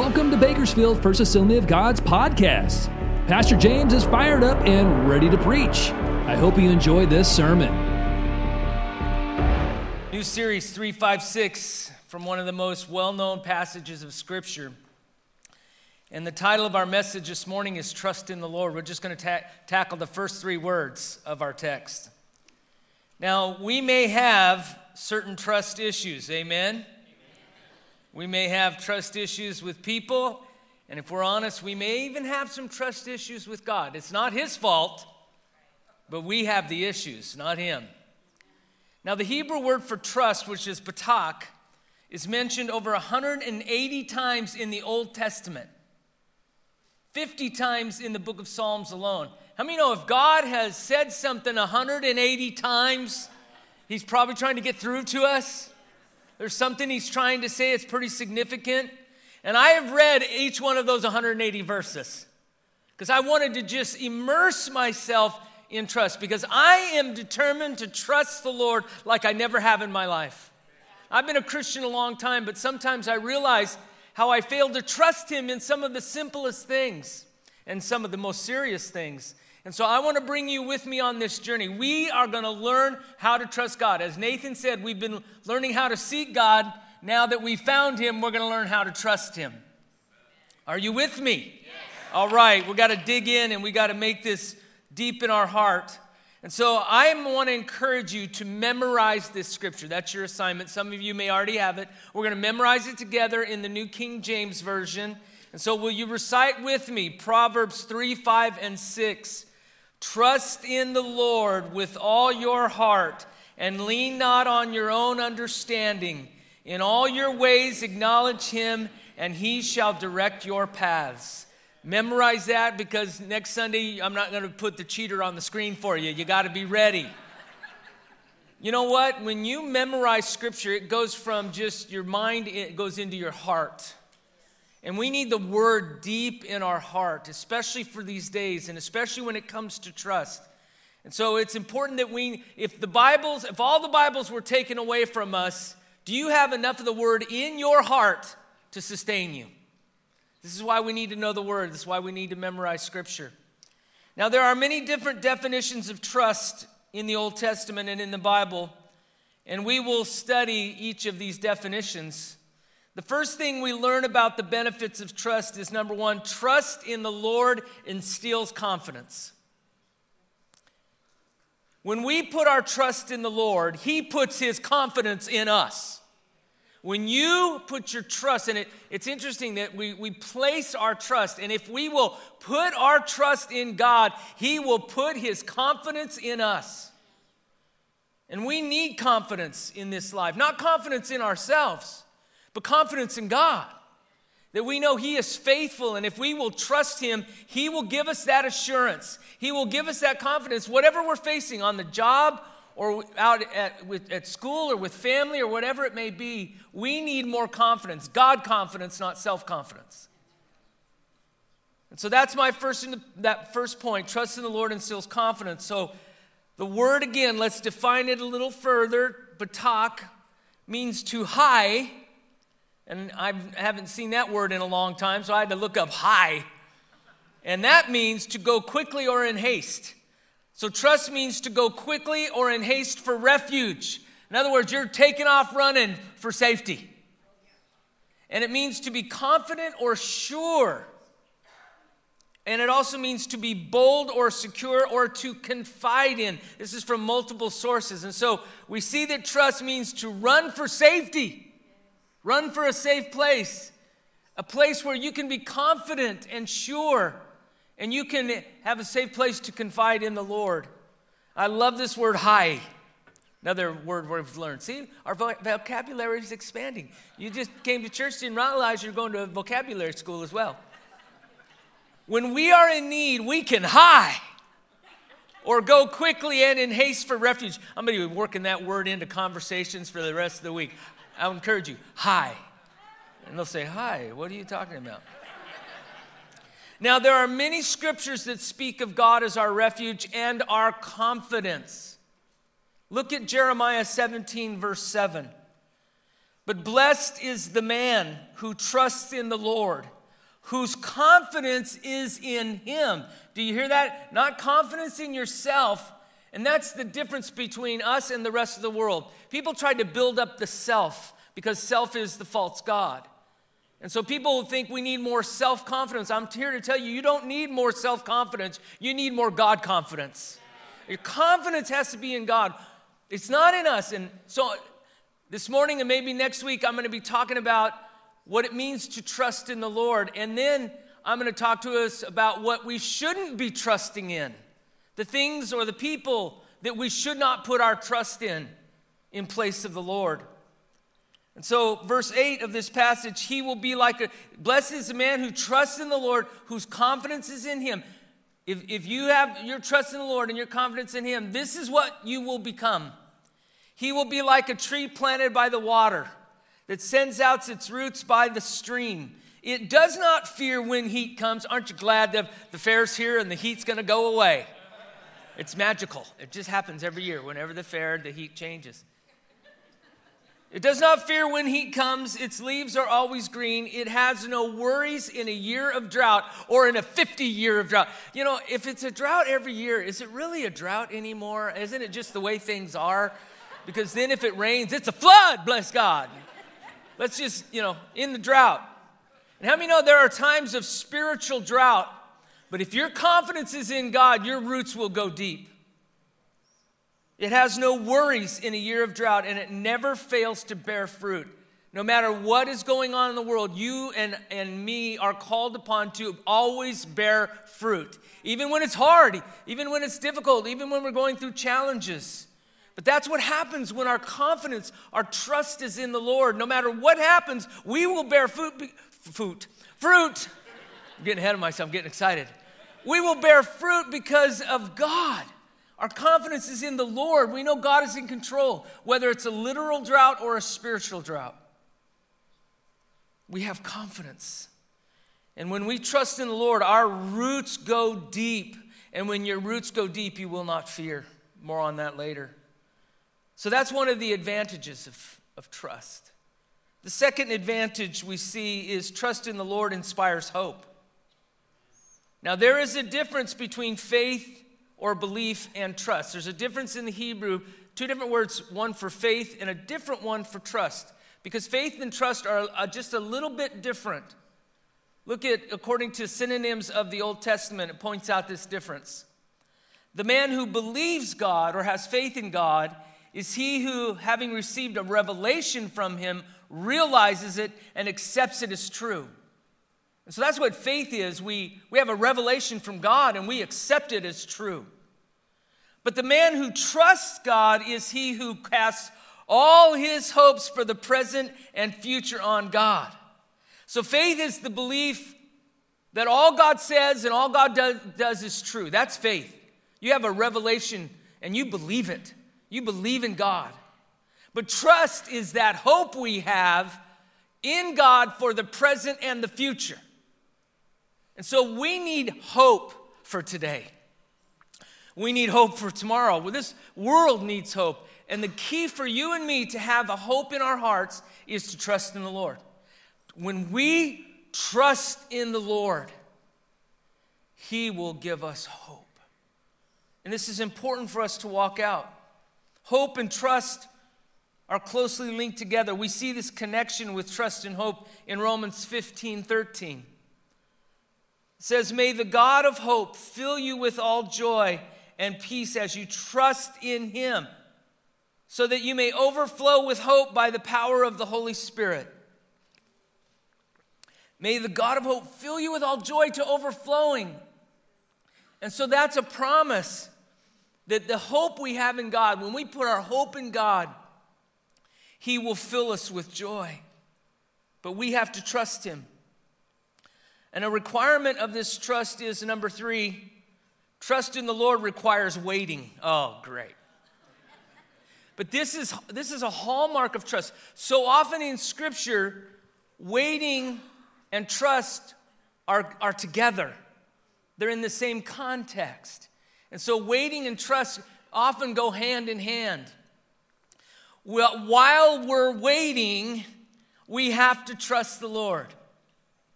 Welcome to Bakersfield First Assembly of God's podcast. Pastor James is fired up and ready to preach. I hope you enjoy this sermon. New series 356 from one of the most well known passages of Scripture. And the title of our message this morning is Trust in the Lord. We're just going to ta- tackle the first three words of our text. Now, we may have certain trust issues, amen? We may have trust issues with people, and if we're honest, we may even have some trust issues with God. It's not His fault, but we have the issues, not Him. Now, the Hebrew word for trust, which is batak, is mentioned over 180 times in the Old Testament, 50 times in the book of Psalms alone. How many know if God has said something 180 times, He's probably trying to get through to us? There's something he's trying to say, it's pretty significant. And I have read each one of those 180 verses because I wanted to just immerse myself in trust because I am determined to trust the Lord like I never have in my life. I've been a Christian a long time, but sometimes I realize how I fail to trust Him in some of the simplest things and some of the most serious things. And so I want to bring you with me on this journey. We are going to learn how to trust God. As Nathan said, we've been learning how to seek God. Now that we found Him, we're going to learn how to trust Him. Are you with me? Yes. All right, we got to dig in and we got to make this deep in our heart. And so I want to encourage you to memorize this scripture. That's your assignment. Some of you may already have it. We're going to memorize it together in the New King James Version. And so, will you recite with me Proverbs 3, 5, and 6? Trust in the Lord with all your heart and lean not on your own understanding. In all your ways, acknowledge him, and he shall direct your paths. Memorize that because next Sunday, I'm not going to put the cheater on the screen for you. You got to be ready. You know what? When you memorize scripture, it goes from just your mind, it goes into your heart. And we need the word deep in our heart, especially for these days, and especially when it comes to trust. And so it's important that we, if the Bibles, if all the Bibles were taken away from us, do you have enough of the word in your heart to sustain you? This is why we need to know the word. This is why we need to memorize scripture. Now, there are many different definitions of trust in the Old Testament and in the Bible, and we will study each of these definitions. The first thing we learn about the benefits of trust is number one, trust in the Lord instills confidence. When we put our trust in the Lord, He puts His confidence in us. When you put your trust in it, it's interesting that we, we place our trust, and if we will put our trust in God, He will put His confidence in us. And we need confidence in this life, not confidence in ourselves but confidence in God. That we know He is faithful, and if we will trust Him, He will give us that assurance. He will give us that confidence, whatever we're facing on the job or out at, with, at school or with family or whatever it may be. We need more confidence God confidence, not self confidence. And so that's my first, that first point. Trust in the Lord instills confidence. So the word again, let's define it a little further. Batak means to hie and I haven't seen that word in a long time, so I had to look up hie. And that means to go quickly or in haste. So trust means to go quickly or in haste for refuge. In other words, you're taking off running for safety. And it means to be confident or sure. And it also means to be bold or secure or to confide in. This is from multiple sources. And so we see that trust means to run for safety. Run for a safe place, a place where you can be confident and sure, and you can have a safe place to confide in the Lord. I love this word hie. Another word we've learned. See, our vocabulary is expanding. You just came to church, didn't realize you're going to a vocabulary school as well. When we are in need, we can hie or go quickly and in haste for refuge. I'm going to be working that word into conversations for the rest of the week. I'll encourage you, hi. And they'll say, hi, what are you talking about? now, there are many scriptures that speak of God as our refuge and our confidence. Look at Jeremiah 17, verse 7. But blessed is the man who trusts in the Lord, whose confidence is in him. Do you hear that? Not confidence in yourself. And that's the difference between us and the rest of the world. People try to build up the self because self is the false God. And so people think we need more self confidence. I'm here to tell you, you don't need more self confidence. You need more God confidence. Your confidence has to be in God. It's not in us. And so this morning and maybe next week, I'm going to be talking about what it means to trust in the Lord. And then I'm going to talk to us about what we shouldn't be trusting in the things or the people that we should not put our trust in in place of the Lord. And so, verse 8 of this passage, he will be like a blessed is the man who trusts in the Lord, whose confidence is in him. If, if you have your trust in the Lord and your confidence in him, this is what you will become. He will be like a tree planted by the water that sends out its roots by the stream. It does not fear when heat comes. Aren't you glad that the fair's here and the heat's going to go away? It's magical. It just happens every year. Whenever the fair, the heat changes. It does not fear when heat comes. Its leaves are always green. It has no worries in a year of drought or in a 50 year of drought. You know, if it's a drought every year, is it really a drought anymore? Isn't it just the way things are? Because then if it rains, it's a flood, bless God. Let's just, you know, in the drought. And how many know there are times of spiritual drought, but if your confidence is in God, your roots will go deep. It has no worries in a year of drought, and it never fails to bear fruit. No matter what is going on in the world, you and, and me are called upon to always bear fruit. Even when it's hard, even when it's difficult, even when we're going through challenges. But that's what happens when our confidence, our trust is in the Lord. No matter what happens, we will bear fruit. Fruit. Fruit. I'm getting ahead of myself, I'm getting excited. We will bear fruit because of God. Our confidence is in the Lord. We know God is in control, whether it's a literal drought or a spiritual drought. We have confidence. And when we trust in the Lord, our roots go deep. And when your roots go deep, you will not fear. More on that later. So that's one of the advantages of, of trust. The second advantage we see is trust in the Lord inspires hope. Now, there is a difference between faith or belief and trust. There's a difference in the Hebrew, two different words, one for faith and a different one for trust, because faith and trust are just a little bit different. Look at, according to synonyms of the Old Testament, it points out this difference. The man who believes God or has faith in God is he who, having received a revelation from him, realizes it and accepts it as true. And so that's what faith is. We, we have a revelation from God and we accept it as true. But the man who trusts God is he who casts all his hopes for the present and future on God. So faith is the belief that all God says and all God does, does is true. That's faith. You have a revelation and you believe it. You believe in God. But trust is that hope we have in God for the present and the future. And so we need hope for today. We need hope for tomorrow. Well, this world needs hope. And the key for you and me to have a hope in our hearts is to trust in the Lord. When we trust in the Lord, He will give us hope. And this is important for us to walk out. Hope and trust are closely linked together. We see this connection with trust and hope in Romans 15 13. Says, May the God of hope fill you with all joy and peace as you trust in him, so that you may overflow with hope by the power of the Holy Spirit. May the God of hope fill you with all joy to overflowing. And so that's a promise that the hope we have in God, when we put our hope in God, He will fill us with joy. But we have to trust Him. And a requirement of this trust is number three trust in the Lord requires waiting. Oh, great. But this is, this is a hallmark of trust. So often in Scripture, waiting and trust are, are together, they're in the same context. And so waiting and trust often go hand in hand. While we're waiting, we have to trust the Lord.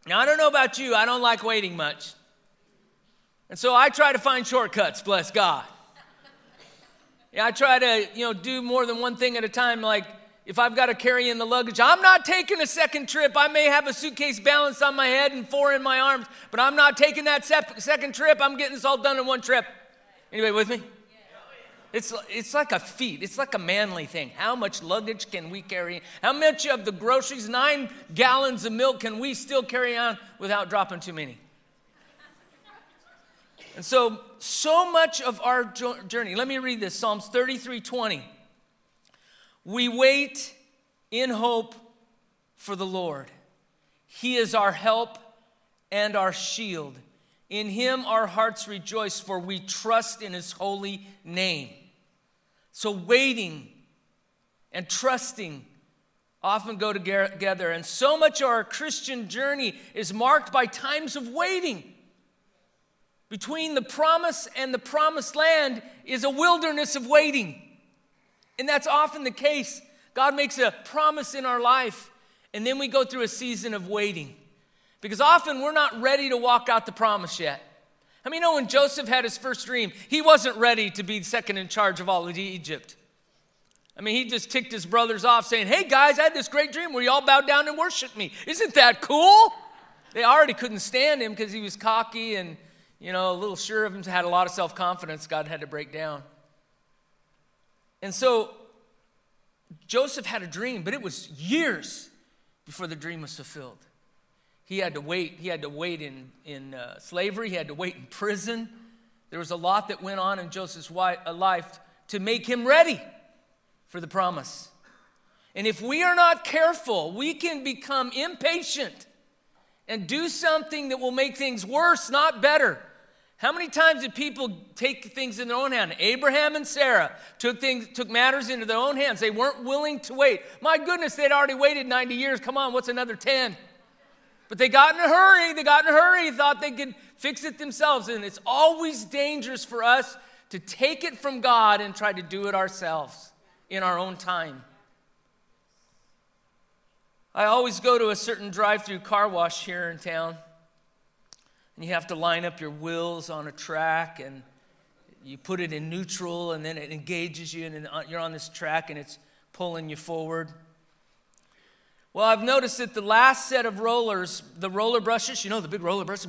Now, I don't know about you, I don't like waiting much. And so I try to find shortcuts, bless God. Yeah, I try to, you know, do more than one thing at a time. Like if I've got to carry in the luggage, I'm not taking a second trip. I may have a suitcase balanced on my head and four in my arms, but I'm not taking that second trip. I'm getting this all done in one trip. Anybody with me? It's, it's like a feat. It's like a manly thing. How much luggage can we carry? How much of the groceries, nine gallons of milk, can we still carry on without dropping too many? And so, so much of our journey, let me read this Psalms 33 20. We wait in hope for the Lord. He is our help and our shield. In him our hearts rejoice, for we trust in his holy name. So, waiting and trusting often go together. And so much of our Christian journey is marked by times of waiting. Between the promise and the promised land is a wilderness of waiting. And that's often the case. God makes a promise in our life, and then we go through a season of waiting. Because often we're not ready to walk out the promise yet. I mean, you know, when Joseph had his first dream, he wasn't ready to be second in charge of all of Egypt. I mean, he just ticked his brothers off saying, Hey guys, I had this great dream where you all bowed down and worshiped me. Isn't that cool? They already couldn't stand him because he was cocky and, you know, a little sure of him, had a lot of self confidence God had to break down. And so Joseph had a dream, but it was years before the dream was fulfilled. He had to wait. He had to wait in, in uh, slavery. He had to wait in prison. There was a lot that went on in Joseph's uh, life to make him ready for the promise. And if we are not careful, we can become impatient and do something that will make things worse, not better. How many times did people take things in their own hand? Abraham and Sarah took things, took matters into their own hands. They weren't willing to wait. My goodness, they'd already waited 90 years. Come on, what's another 10? But they got in a hurry. They got in a hurry, thought they could fix it themselves. And it's always dangerous for us to take it from God and try to do it ourselves in our own time. I always go to a certain drive through car wash here in town. And you have to line up your wheels on a track and you put it in neutral and then it engages you and you're on this track and it's pulling you forward. Well, I've noticed that the last set of rollers, the roller brushes, you know, the big roller brushes,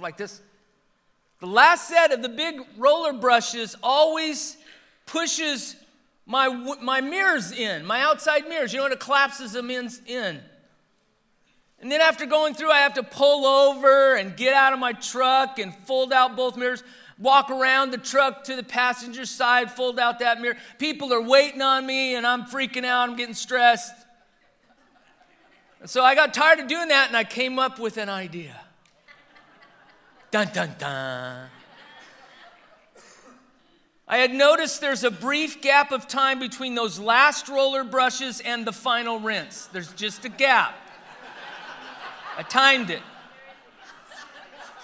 like this. The last set of the big roller brushes always pushes my, my mirrors in, my outside mirrors. You know, it collapses them in, in. And then after going through, I have to pull over and get out of my truck and fold out both mirrors, walk around the truck to the passenger side, fold out that mirror. People are waiting on me and I'm freaking out, I'm getting stressed. So I got tired of doing that and I came up with an idea. Dun dun dun. I had noticed there's a brief gap of time between those last roller brushes and the final rinse. There's just a gap. I timed it.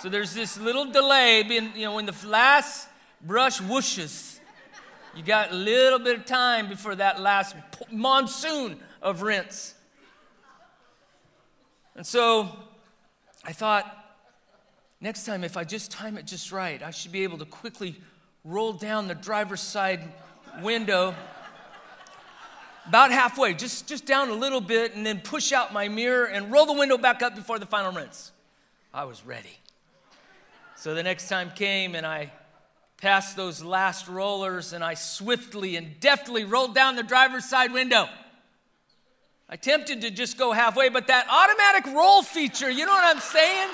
So there's this little delay, being, you know, when the last brush whooshes, you got a little bit of time before that last monsoon of rinse. And so I thought, next time, if I just time it just right, I should be able to quickly roll down the driver's side window about halfway, just, just down a little bit, and then push out my mirror and roll the window back up before the final rinse. I was ready. So the next time came, and I passed those last rollers, and I swiftly and deftly rolled down the driver's side window. I tempted to just go halfway, but that automatic roll feature, you know what I'm saying?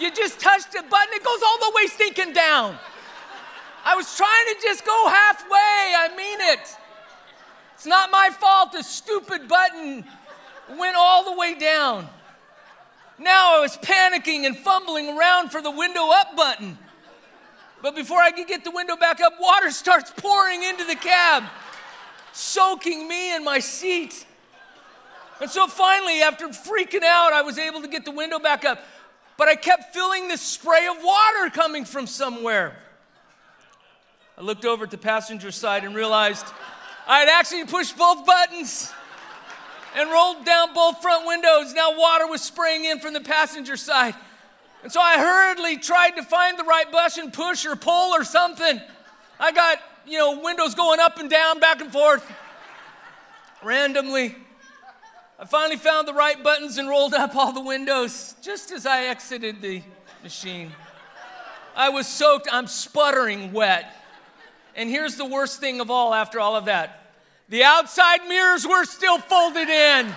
You just touch the button, it goes all the way stinking down. I was trying to just go halfway, I mean it. It's not my fault the stupid button went all the way down. Now I was panicking and fumbling around for the window up button. But before I could get the window back up, water starts pouring into the cab, soaking me in my seat. And so finally, after freaking out, I was able to get the window back up. But I kept feeling this spray of water coming from somewhere. I looked over at the passenger side and realized I had actually pushed both buttons. and rolled down both front windows. Now water was spraying in from the passenger side. And so I hurriedly tried to find the right button, push or pull or something. I got, you know, windows going up and down, back and forth, randomly. I finally found the right buttons and rolled up all the windows just as I exited the machine. I was soaked, I'm sputtering wet. And here's the worst thing of all after all of that the outside mirrors were still folded in.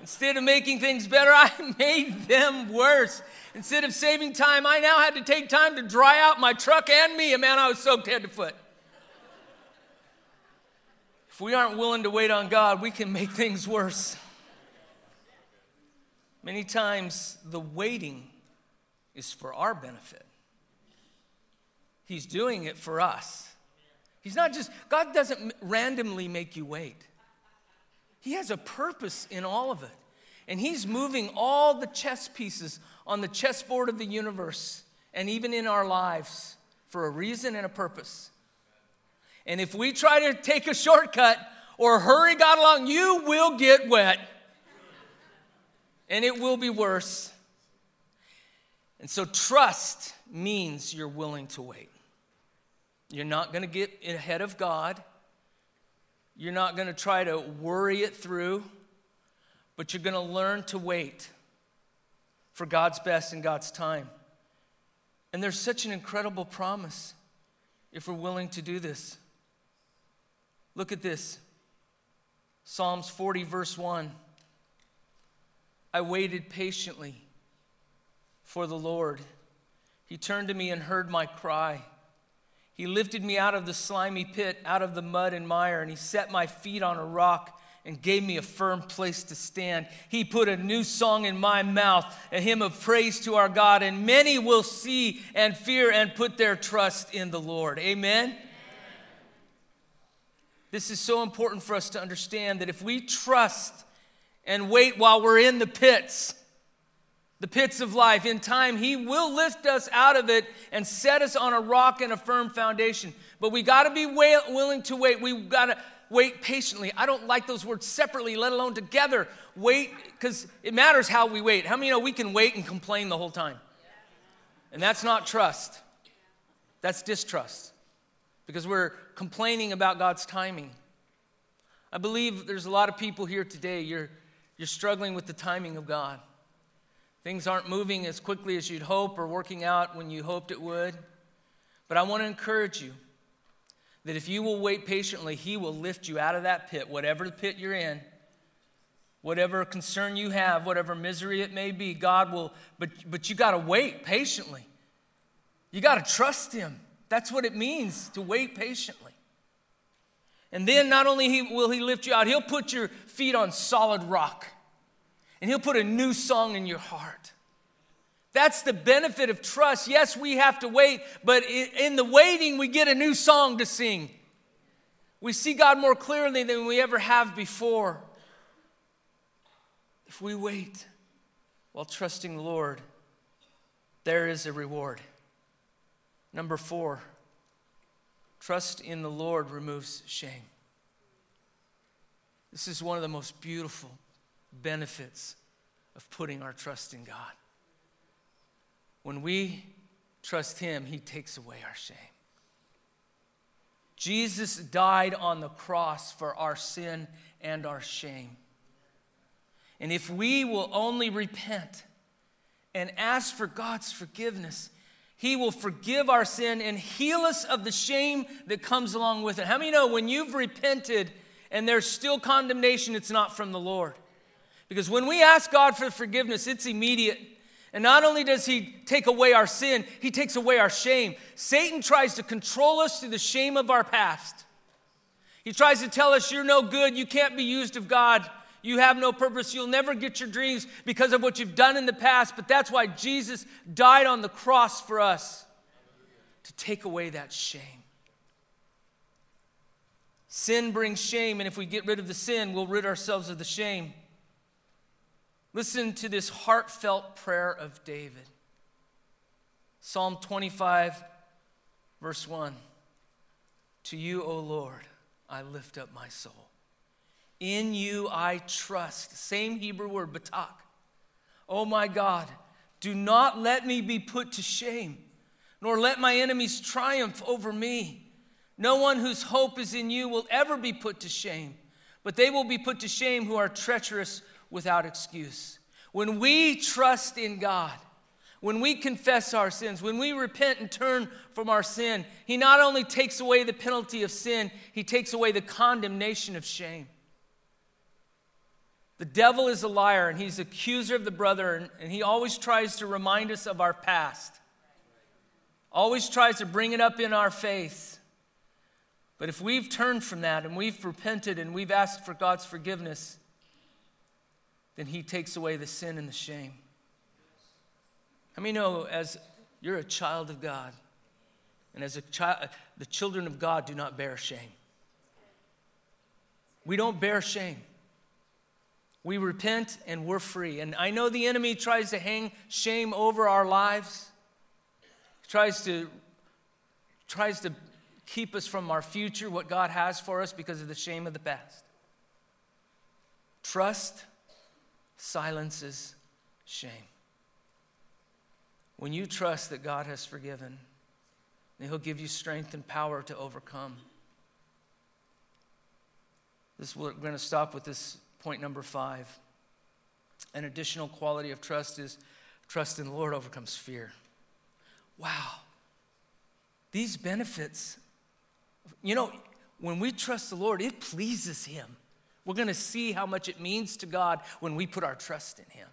Instead of making things better, I made them worse. Instead of saving time, I now had to take time to dry out my truck and me. And man, I was soaked head to foot. If we aren't willing to wait on God, we can make things worse. Many times, the waiting is for our benefit. He's doing it for us. He's not just, God doesn't randomly make you wait. He has a purpose in all of it. And He's moving all the chess pieces on the chessboard of the universe and even in our lives for a reason and a purpose. And if we try to take a shortcut or hurry God along, you will get wet. And it will be worse. And so, trust means you're willing to wait. You're not going to get ahead of God. You're not going to try to worry it through, but you're going to learn to wait for God's best and God's time. And there's such an incredible promise if we're willing to do this. Look at this Psalms 40, verse 1. I waited patiently for the Lord. He turned to me and heard my cry. He lifted me out of the slimy pit, out of the mud and mire, and He set my feet on a rock and gave me a firm place to stand. He put a new song in my mouth, a hymn of praise to our God, and many will see and fear and put their trust in the Lord. Amen? This is so important for us to understand that if we trust and wait while we're in the pits, the pits of life. In time, He will lift us out of it and set us on a rock and a firm foundation. But we got to be willing to wait. We got to wait patiently. I don't like those words separately, let alone together. Wait, because it matters how we wait. How many know we can wait and complain the whole time? And that's not trust, that's distrust because we're complaining about God's timing. I believe there's a lot of people here today, you're, you're struggling with the timing of God. Things aren't moving as quickly as you'd hope or working out when you hoped it would. But I want to encourage you that if you will wait patiently, He will lift you out of that pit, whatever the pit you're in, whatever concern you have, whatever misery it may be. God will, but, but you got to wait patiently. You got to trust Him. That's what it means to wait patiently. And then not only will He lift you out, He'll put your feet on solid rock and He'll put a new song in your heart. That's the benefit of trust. Yes, we have to wait, but in the waiting, we get a new song to sing. We see God more clearly than we ever have before. If we wait while trusting the Lord, there is a reward. Number four, trust in the Lord removes shame. This is one of the most beautiful benefits of putting our trust in God. When we trust Him, He takes away our shame. Jesus died on the cross for our sin and our shame. And if we will only repent and ask for God's forgiveness, He will forgive our sin and heal us of the shame that comes along with it. How many know when you've repented and there's still condemnation, it's not from the Lord? Because when we ask God for forgiveness, it's immediate. And not only does He take away our sin, He takes away our shame. Satan tries to control us through the shame of our past. He tries to tell us, You're no good, you can't be used of God, you have no purpose, you'll never get your dreams because of what you've done in the past. But that's why Jesus died on the cross for us to take away that shame. Sin brings shame, and if we get rid of the sin, we'll rid ourselves of the shame. Listen to this heartfelt prayer of David. Psalm 25, verse 1. To you, O Lord, I lift up my soul. In you I trust. Same Hebrew word, batak. Oh my God, do not let me be put to shame, nor let my enemies triumph over me. No one whose hope is in you will ever be put to shame, but they will be put to shame who are treacherous without excuse. When we trust in God, when we confess our sins, when we repent and turn from our sin, He not only takes away the penalty of sin, He takes away the condemnation of shame. The devil is a liar and he's accuser of the brother, and, he always tries to remind us of our past, always tries to bring it up in our faith. But if we've turned from that and we've repented and we've asked for God's forgiveness, then he takes away the sin and the shame. How many know as you're a child of God, and as a child, the children of God do not bear shame? We don't bear shame. We repent and we're free. And I know the enemy tries to hang shame over our lives, tries to, tries to keep us from our future, what God has for us, because of the shame of the past. Trust silences shame. When you trust that God has forgiven, He'll give you strength and power to overcome. This, we're going to stop with this point number five. An additional quality of trust is trust in the Lord overcomes fear. Wow. These benefits, you know, when we trust the Lord, it pleases Him. We're going to see how much it means to God when we put our trust in Him.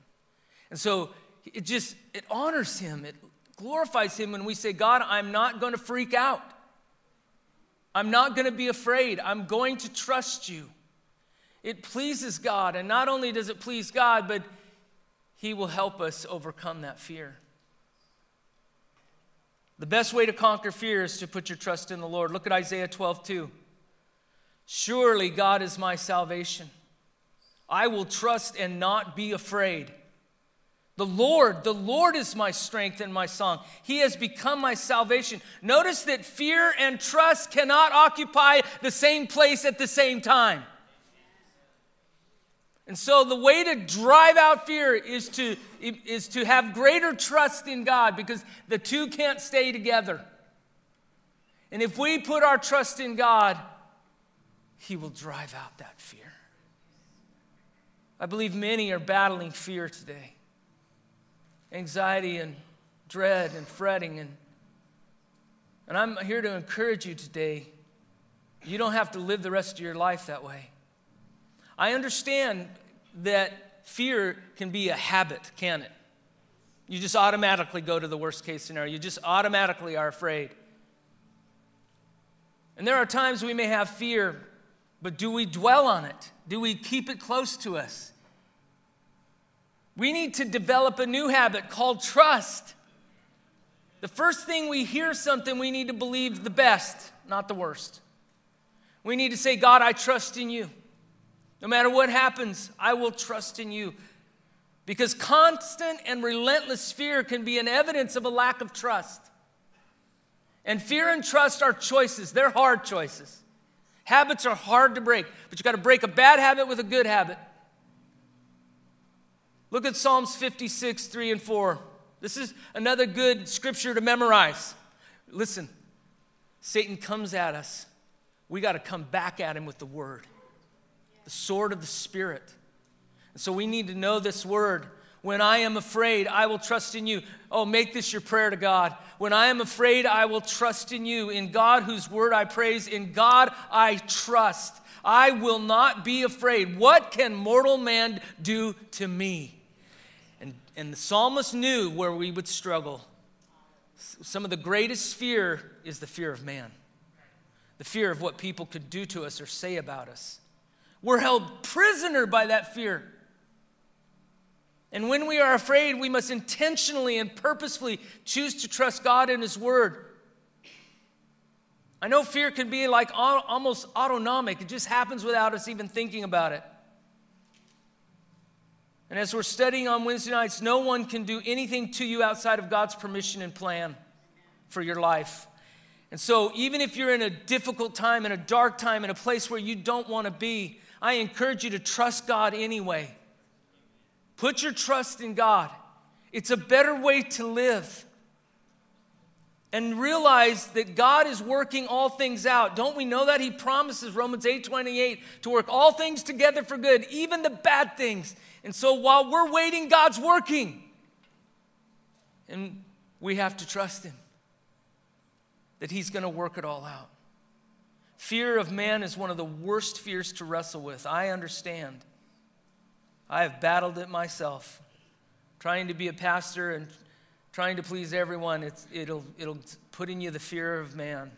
And so it just, it honors Him, it glorifies Him when we say, God, I'm not going to freak out. I'm not going to be afraid. I'm going to trust you. It pleases God. And not only does it please God, but He will help us overcome that fear. The best way to conquer fear is to put your trust in the Lord. Look at Isaiah 12, 2. Surely God is my salvation. I will trust and not be afraid. The Lord, the Lord is my strength and my song. He has become my salvation. Notice that fear and trust cannot occupy the same place at the same time. And so the way to drive out fear is to, is to have greater trust in God because the two can't stay together. And if we put our trust in God, He will drive out that fear. I believe many are battling fear today anxiety and dread and fretting. And, and I'm here to encourage you today. You don't have to live the rest of your life that way. I understand that fear can be a habit, can it? You just automatically go to the worst case scenario. You just automatically are afraid. And there are times we may have fear, but do we dwell on it? Do we keep it close to us? We need to develop a new habit called trust. The first thing we hear something, we need to believe the best, not the worst. We need to say, God, I trust in you. No matter what happens, I will trust in you. Because constant and relentless fear can be an evidence of a lack of trust. And fear and trust are choices, they're hard choices. Habits are hard to break, but you got to break a bad habit with a good habit. Look at Psalms 56, 3 and 4. This is another good scripture to memorize. Listen, Satan comes at us. We got to come back at him with the word the sword of the Spirit. And so we need to know this word. When I am afraid, I will trust in you. Oh, make this your prayer to God. When I am afraid, I will trust in you. In God, whose word I praise, in God I trust. I will not be afraid. What can mortal man do to me? And, and the psalmist knew where we would struggle. Some of the greatest fear is the fear of man, the fear of what people could do to us or say about us. We're held prisoner by that fear. And when we are afraid, we must intentionally and purposefully choose to trust God and His Word. I know fear can be like almost autonomic, it just happens without us even thinking about it. And as we're studying on Wednesday nights, no one can do anything to you outside of God's permission and plan for your life. And so, even if you're in a difficult time, in a dark time, in a place where you don't want to be, I encourage you to trust God anyway. Put your trust in God. It's a better way to live. And realize that God is working all things out. Don't we know that? He promises, Romans 8 28, to work all things together for good, even the bad things. And so while we're waiting, God's working. And we have to trust Him that He's going to work it all out. Fear of man is one of the worst fears to wrestle with. I understand. I have battled it myself. Trying to be a pastor and trying to please everyone, it'll, it'll put in you the fear of man.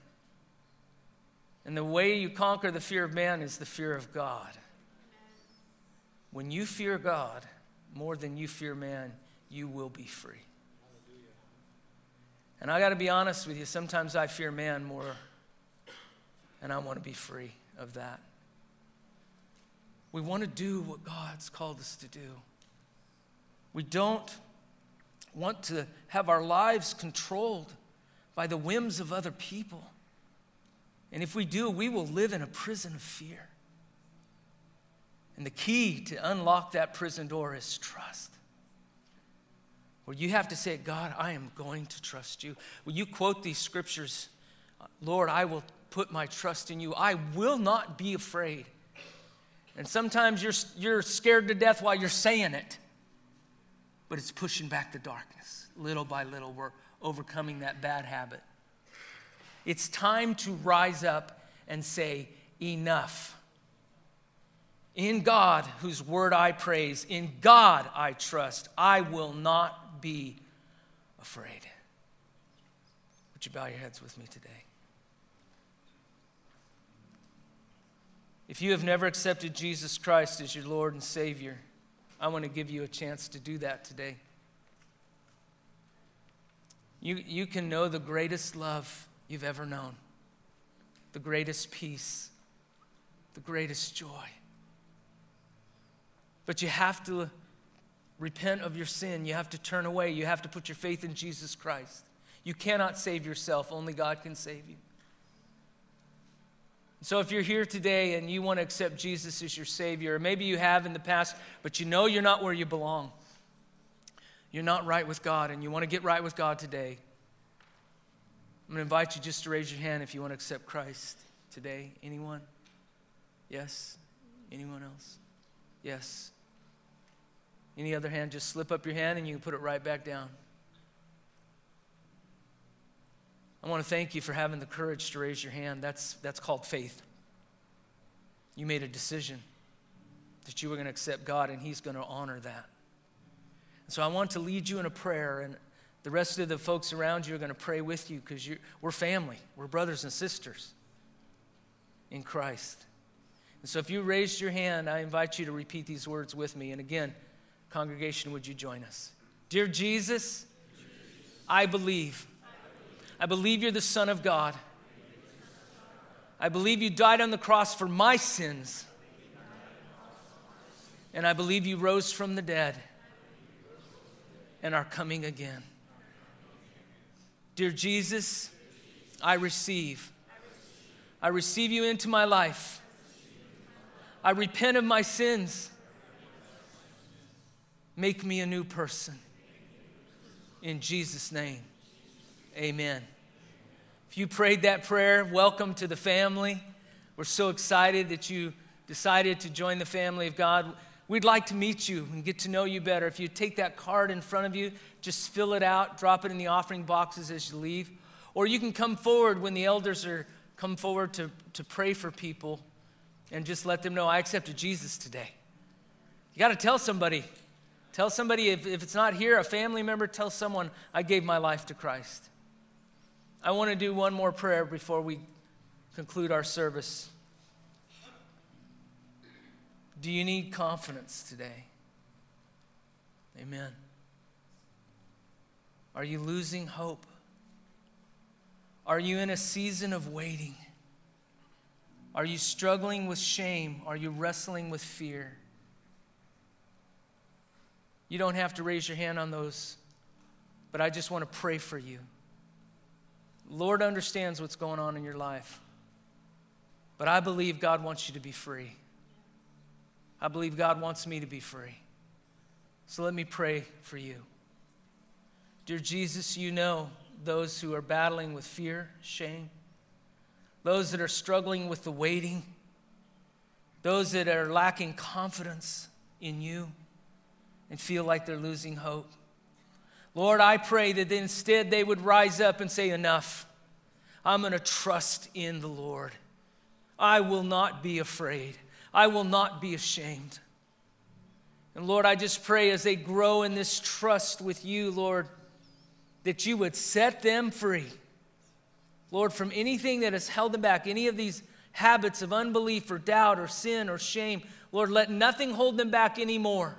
And the way you conquer the fear of man is the fear of God. When you fear God more than you fear man, you will be free. And I got to be honest with you, sometimes I fear man more, and I want to be free of that. We want to do what God's called us to do. We don't want to have our lives controlled by the whims of other people. And if we do, we will live in a prison of fear. And the key to unlock that prison door is trust where you have to say, God, I am going to trust you. When you quote these scriptures, Lord, I will put my trust in you. I will not be afraid. And sometimes you're, you're scared to death while you're saying it, but it's pushing back the darkness. Little by little, we're overcoming that bad habit. It's time to rise up and say, Enough. In God, whose word I praise, in God I trust, I will not be afraid. Would you bow your heads with me today? If you have never accepted Jesus Christ as your Lord and Savior, I want to give you a chance to do that today. You, you can know the greatest love you've ever known, the greatest peace, the greatest joy. But you have to repent of your sin. You have to turn away. You have to put your faith in Jesus Christ. You cannot save yourself, only God can save you. So, if you're here today and you want to accept Jesus as your Savior, or maybe you have in the past, but you know you're not where you belong, you're not right with God, and you want to get right with God today, I'm going to invite you just to raise your hand if you want to accept Christ today. Anyone? Yes? Anyone else? Yes? Any other hand, just slip up your hand and you can put it right back down. I want to thank you for having the courage to raise your hand. That's, that's called faith. You made a decision that you were going to accept God and He's going to honor that. so I want to lead you in a prayer, and the rest of the folks around you are going to pray with you because we're family, we're brothers and sisters in Christ. And so if you raised your hand, I invite you to repeat these words with me. And again, Congregation, would you join us? Dear Jesus, I believe. I believe you're the Son of God. I believe you died on the cross for my sins. And I believe you rose from the dead and are coming again. Dear Jesus, I receive. I receive you into my life. I repent of my sins. Make me a new person. In Jesus' name, amen. If you prayed that prayer, welcome to the family. We're so excited that you decided to join the family of God. We'd like to meet you and get to know you better. If you take that card in front of you, just fill it out, drop it in the offering boxes as you leave. Or you can come forward when the elders are come forward to, to pray for people and just let them know I accepted Jesus today. You got to tell somebody Tell somebody, if, if it's not here, a family member, tell someone, I gave my life to Christ. I want to do one more prayer before we conclude our service. Do you need confidence today? Amen. Are you losing hope? Are you in a season of waiting? Are you struggling with shame? Are you wrestling with fear? You don't have to raise your hand on those, but I just want to pray for you. Lord understands what's going on in your life. But I believe God wants you to be free. I believe God wants me to be free. So let me pray for you. Dear Jesus, you know those who are battling with fear, shame, those that are struggling with the waiting, those that are lacking confidence in you and feel like they're losing hope. Lord, I pray that instead they would rise up and say, Enough. I'm going to trust in the Lord. I will not be afraid. I will not be ashamed. And Lord, I just pray as they grow in this trust with you, Lord, that you would set them free. Lord, from anything that has held them back, any of these habits of unbelief or doubt or sin or shame, Lord, let nothing hold them back anymore.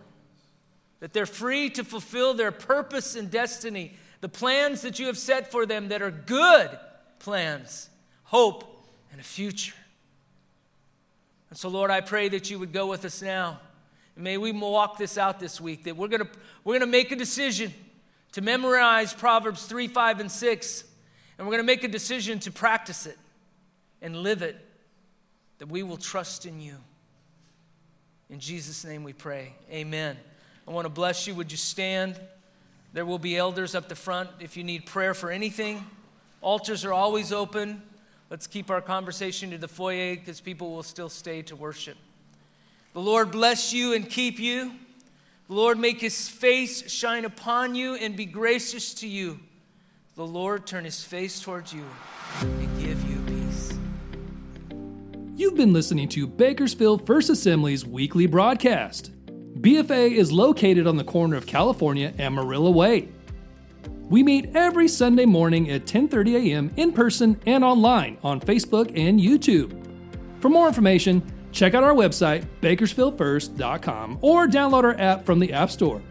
That they're free to fulfill their purpose and destiny, the plans that you have set for them that are good plans, hope, and a future. And so, Lord, I pray that you would go with us now. And may we walk this out this week, that we're to we're going to make a decision to memorize Proverbs 3, 5, and 6. And we're going to make a decision to practice it and live it, that we will trust in you. In Jesus' name we pray. Amen. I want to bless you. Would you stand? There will be elders up the front if you need prayer for anything. Altars are always open. Let's keep our conversation to the foyer because people will still stay to worship. The Lord bless you and keep you. The Lord make his face shine upon you and be gracious to you. The Lord turn his face towards you and give you peace. You've been listening to Bakersfield First Assembly's weekly broadcast. BFA is located on the corner of California and Marilla Way. We meet every Sunday morning at 10:30 a.m. in person and online on Facebook and YouTube. For more information, check out our website bakersfieldfirst.com or download our app from the App Store.